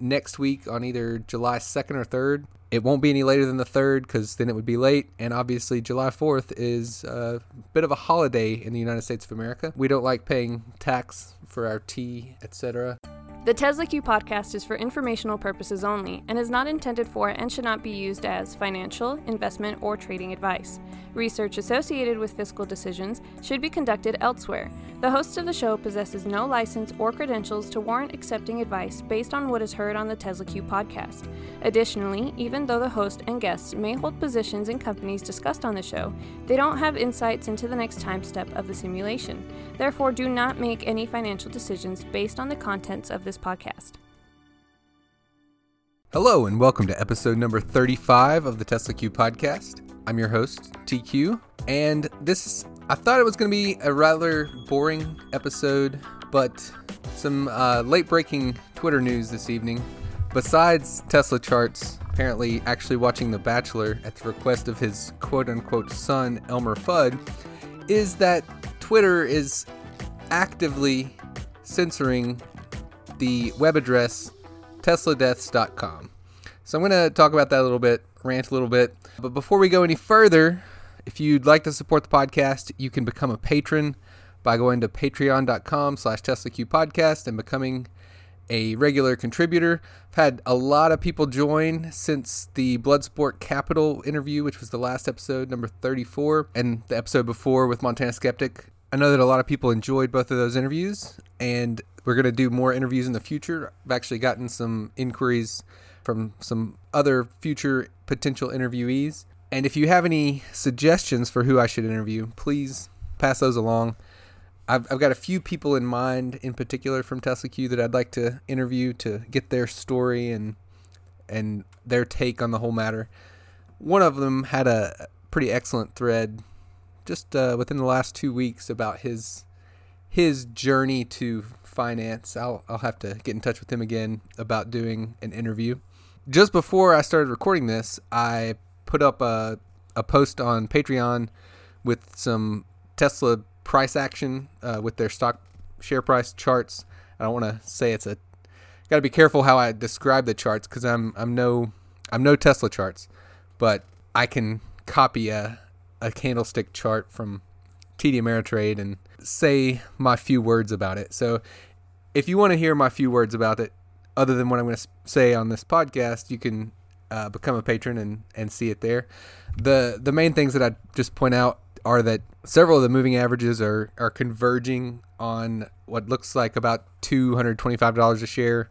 next week on either July 2nd or 3rd. It won't be any later than the 3rd because then it would be late. And obviously, July 4th is a bit of a holiday in the United States of America. We don't like paying tax for our tea, etc. The Tesla Q podcast is for informational purposes only and is not intended for and should not be used as financial, investment, or trading advice. Research associated with fiscal decisions should be conducted elsewhere. The host of the show possesses no license or credentials to warrant accepting advice based on what is heard on the Tesla Q podcast. Additionally, even though the host and guests may hold positions in companies discussed on the show, they don't have insights into the next time step of the simulation. Therefore, do not make any financial decisions based on the contents of this podcast. Hello, and welcome to episode number 35 of the Tesla Q podcast. I'm your host, TQ, and this is, I thought it was going to be a rather boring episode, but some uh, late breaking Twitter news this evening. Besides Tesla charts, apparently actually watching The Bachelor at the request of his quote unquote son, Elmer Fudd, is that Twitter is actively censoring the web address tesladeaths.com. So I'm going to talk about that a little bit, rant a little bit. But before we go any further, if you'd like to support the podcast, you can become a patron by going to patreon.com slash teslaqpodcast and becoming a regular contributor. I've had a lot of people join since the Bloodsport Capital interview, which was the last episode, number 34, and the episode before with Montana Skeptic. I know that a lot of people enjoyed both of those interviews, and we're going to do more interviews in the future. I've actually gotten some inquiries from some other future potential interviewees. And if you have any suggestions for who I should interview, please pass those along. I've, I've got a few people in mind in particular from Tesla Q that I'd like to interview to get their story and and their take on the whole matter. One of them had a pretty excellent thread just uh, within the last two weeks about his his journey to finance. I'll I'll have to get in touch with him again about doing an interview. Just before I started recording this, I put up a a post on Patreon with some Tesla price action uh, with their stock share price charts. I don't want to say it's a got to be careful how I describe the charts because I'm I'm no I'm no Tesla charts, but I can copy a a candlestick chart from TD Ameritrade and say my few words about it. So if you want to hear my few words about it, other than what I'm going to say on this podcast, you can uh, become a patron and, and see it there. The the main things that I just point out are that several of the moving averages are are converging on what looks like about two hundred twenty five dollars a share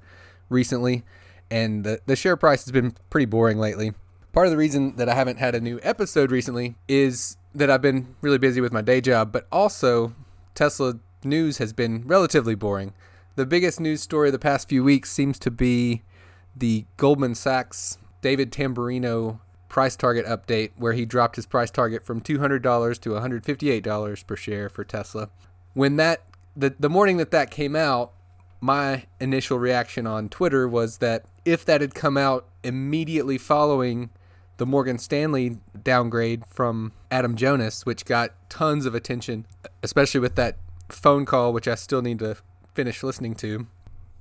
recently, and the the share price has been pretty boring lately. Part of the reason that I haven't had a new episode recently is that I've been really busy with my day job, but also Tesla news has been relatively boring. The biggest news story of the past few weeks seems to be the Goldman Sachs David Tamberrino price target update, where he dropped his price target from $200 to $158 per share for Tesla. When that the the morning that that came out, my initial reaction on Twitter was that if that had come out immediately following the Morgan Stanley downgrade from Adam Jonas, which got tons of attention, especially with that phone call, which I still need to finish listening to.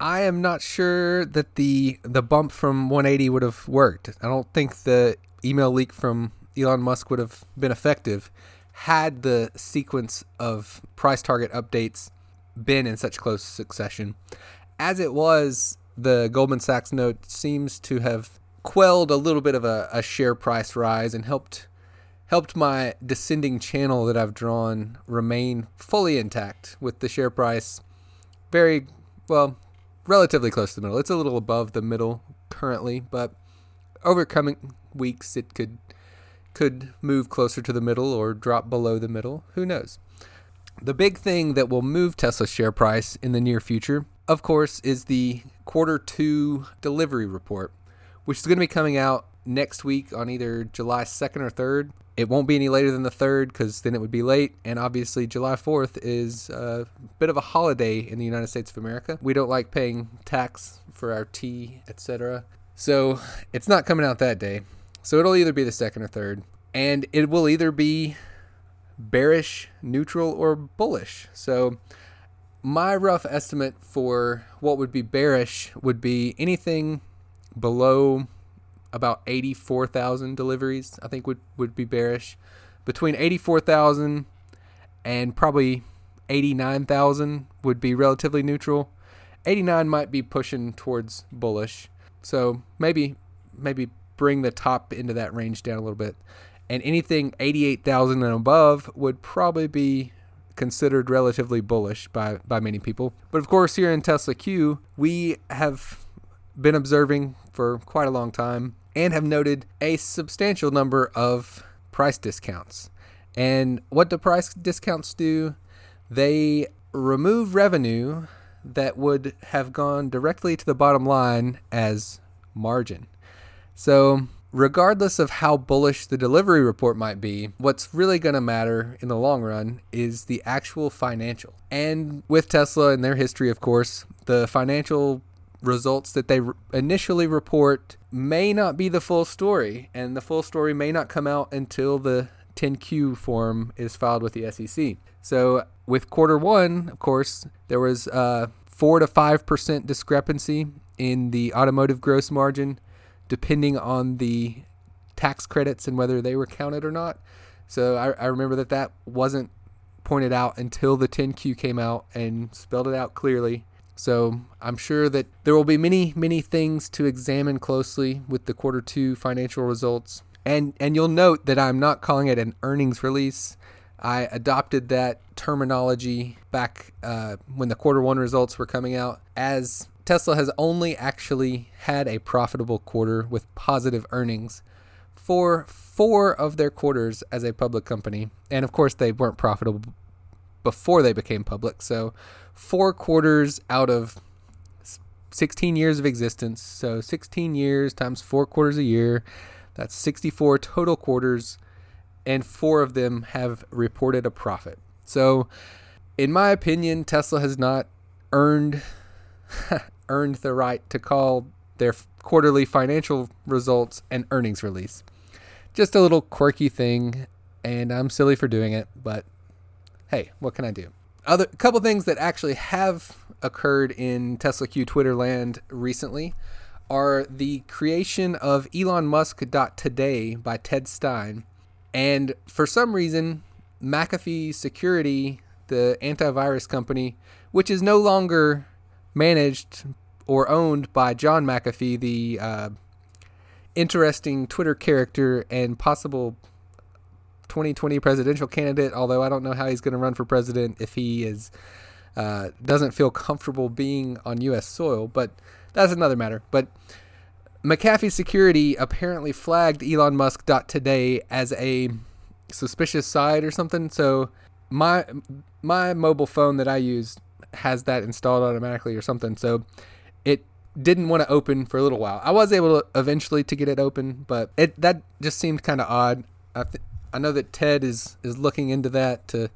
I am not sure that the the bump from 180 would have worked. I don't think the email leak from Elon Musk would have been effective had the sequence of price target updates been in such close succession. As it was, the Goldman Sachs note seems to have quelled a little bit of a, a share price rise and helped helped my descending channel that I've drawn remain fully intact with the share price very well relatively close to the middle. It's a little above the middle currently, but over coming weeks it could could move closer to the middle or drop below the middle. Who knows? The big thing that will move Tesla's share price in the near future, of course, is the quarter two delivery report, which is going to be coming out next week on either July 2nd or 3rd. It won't be any later than the 3rd because then it would be late. And obviously, July 4th is a bit of a holiday in the United States of America. We don't like paying tax for our tea, etc. So it's not coming out that day. So it'll either be the 2nd or 3rd. And it will either be bearish, neutral, or bullish. So my rough estimate for what would be bearish would be anything below about 84,000 deliveries, I think would, would be bearish. Between 84,000 and probably 89,000 would be relatively neutral. 89 might be pushing towards bullish. So maybe maybe bring the top into that range down a little bit. And anything 88,000 and above would probably be considered relatively bullish by, by many people. But of course, here in Tesla Q, we have been observing for quite a long time and have noted a substantial number of price discounts. And what do price discounts do? They remove revenue that would have gone directly to the bottom line as margin. So, regardless of how bullish the delivery report might be, what's really going to matter in the long run is the actual financial. And with Tesla and their history, of course, the financial results that they initially report may not be the full story, and the full story may not come out until the 10Q form is filed with the SEC. So, with quarter one, of course, there was a 4 to 5% discrepancy in the automotive gross margin, depending on the tax credits and whether they were counted or not. So, I, I remember that that wasn't pointed out until the 10Q came out and spelled it out clearly. So I'm sure that there will be many, many things to examine closely with the quarter two financial results. And and you'll note that I'm not calling it an earnings release. I adopted that terminology back uh, when the quarter one results were coming out, as Tesla has only actually had a profitable quarter with positive earnings for four of their quarters as a public company. And of course, they weren't profitable before they became public. So, four quarters out of 16 years of existence. So, 16 years times four quarters a year that's 64 total quarters, and four of them have reported a profit. So, in my opinion, Tesla has not earned earned the right to call their quarterly financial results an earnings release. Just a little quirky thing, and I'm silly for doing it, but hey, what can I do? Other couple things that actually have occurred in Tesla Q Twitter land recently are the creation of Elon Musk Today by Ted Stein. And for some reason, McAfee Security, the antivirus company, which is no longer managed or owned by John McAfee, the uh, interesting Twitter character and possible 2020 presidential candidate. Although I don't know how he's going to run for president if he is uh, doesn't feel comfortable being on U.S. soil. But that's another matter. But McAfee Security apparently flagged Elon Musk today as a suspicious site or something. So my my mobile phone that I use has that installed automatically or something. So it didn't want to open for a little while. I was able to eventually to get it open, but it that just seemed kind of odd. I th- I know that Ted is is looking into that to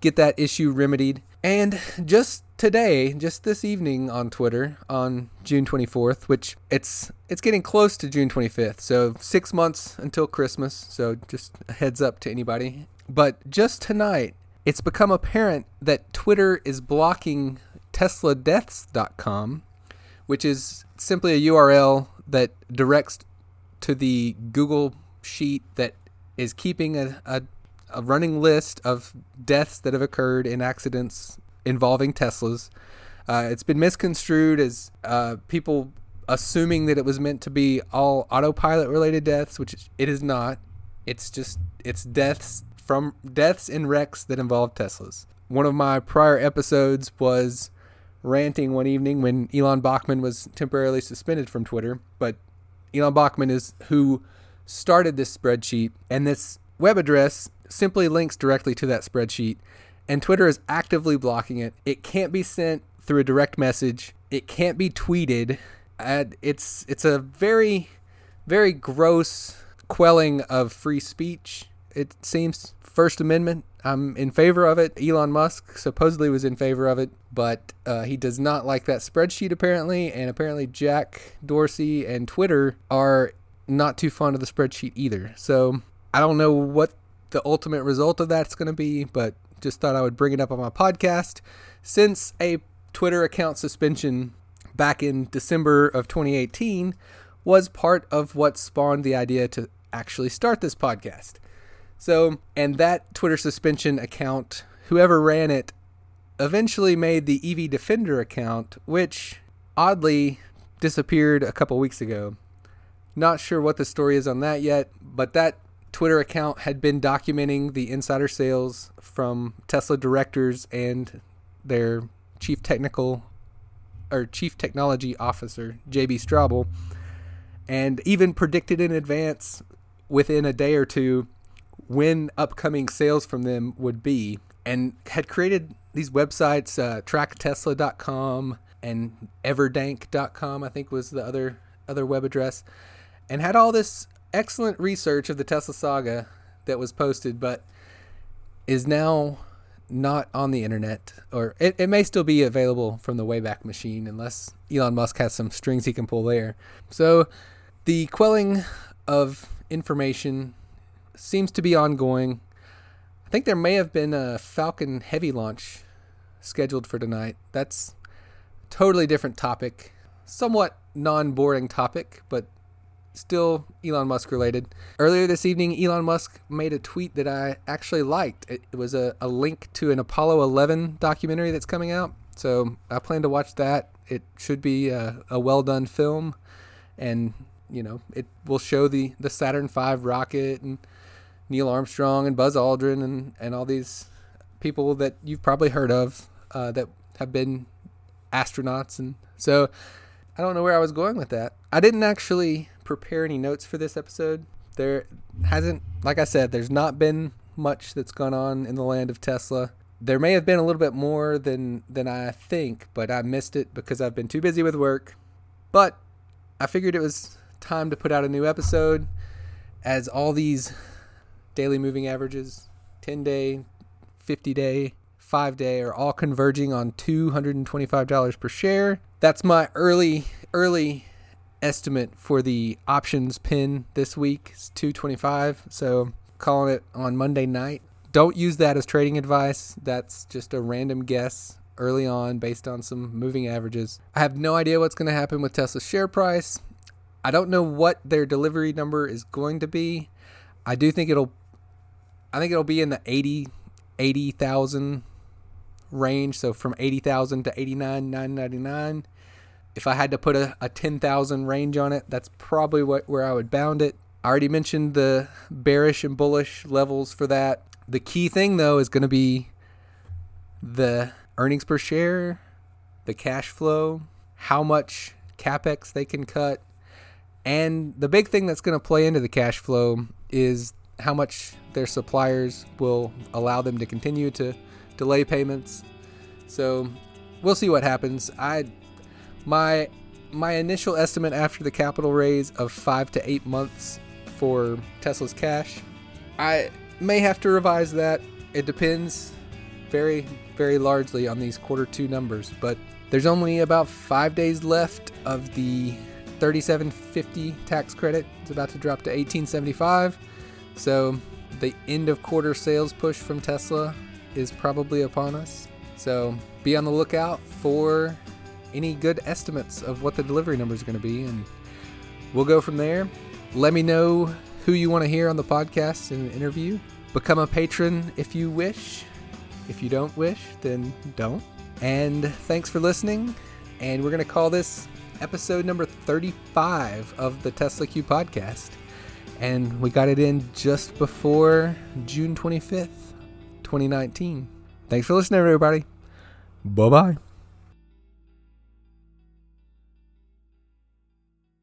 get that issue remedied. And just today, just this evening on Twitter on June 24th, which it's it's getting close to June 25th. So 6 months until Christmas. So just a heads up to anybody. But just tonight, it's become apparent that Twitter is blocking tesladeaths.com, which is simply a URL that directs to the Google sheet that is keeping a, a a running list of deaths that have occurred in accidents involving Teslas. Uh, it's been misconstrued as uh, people assuming that it was meant to be all autopilot related deaths, which it is not. It's just it's deaths from deaths in wrecks that involve Teslas. One of my prior episodes was ranting one evening when Elon Bachman was temporarily suspended from Twitter, but Elon Bachman is who started this spreadsheet, and this web address simply links directly to that spreadsheet, and Twitter is actively blocking it. It can't be sent through a direct message. It can't be tweeted. It's it's a very very gross quelling of free speech. It seems First Amendment. I'm in favor of it. Elon Musk supposedly was in favor of it, but uh, he does not like that spreadsheet apparently. And apparently, Jack Dorsey and Twitter are not too fond of the spreadsheet either. So I don't know what the ultimate result of that's going to be, but just thought I would bring it up on my podcast since a Twitter account suspension back in December of 2018 was part of what spawned the idea to actually start this podcast. So, and that Twitter suspension account, whoever ran it, eventually made the EV Defender account, which oddly disappeared a couple weeks ago. Not sure what the story is on that yet, but that Twitter account had been documenting the insider sales from Tesla directors and their chief technical or chief technology officer, JB Straubel, and even predicted in advance within a day or two when upcoming sales from them would be and had created these websites uh, tracktesla.com and everdank.com i think was the other other web address and had all this excellent research of the tesla saga that was posted but is now not on the internet or it, it may still be available from the wayback machine unless elon musk has some strings he can pull there so the quelling of information seems to be ongoing. I think there may have been a Falcon Heavy launch scheduled for tonight. That's totally different topic, somewhat non-boring topic, but still Elon Musk related. Earlier this evening, Elon Musk made a tweet that I actually liked. It, was a, a link to an Apollo 11 documentary that's coming out. So I plan to watch that. It should be a, a well done film. And, you know, it will show the, the Saturn V rocket and Neil Armstrong and Buzz Aldrin and, and all these people that you've probably heard of uh, that have been astronauts. And so I don't know where I was going with that. I didn't actually prepare any notes for this episode. There hasn't, like I said, there's not been much that's gone on in the land of Tesla. There may have been a little bit more than than I think, but I missed it because I've been too busy with work. But I figured it was time to put out a new episode as all these daily moving averages, 10 day, 50 day, 5 day are all converging on $225 per share. That's my early early estimate for the options pin this week. It's 225. So calling it on Monday night. Don't use that as trading advice. That's just a random guess early on based on some moving averages. I have no idea what's going to happen with Tesla's share price. I don't know what their delivery number is going to be. I do think it'll I think it'll be in the 80 80,000 range, so from 80,000 to 89,999. If I had to put a, a 10,000 range on it, that's probably what where I would bound it. I already mentioned the bearish and bullish levels for that. The key thing though is going to be the earnings per share, the cash flow, how much capex they can cut, and the big thing that's going to play into the cash flow is how much their suppliers will allow them to continue to delay payments. So we'll see what happens. I my my initial estimate after the capital raise of five to eight months for Tesla's cash. I may have to revise that. It depends very, very largely on these quarter two numbers, but there's only about five days left of the 3750 tax credit. It's about to drop to 1875. So the end of quarter sales push from Tesla is probably upon us. So be on the lookout for any good estimates of what the delivery number is going to be, and we'll go from there. Let me know who you want to hear on the podcast in an interview. Become a patron if you wish. If you don't wish, then don't. And thanks for listening. And we're going to call this episode number 35 of the Tesla Q podcast and we got it in just before June 25th, 2019. Thanks for listening, everybody. Bye bye.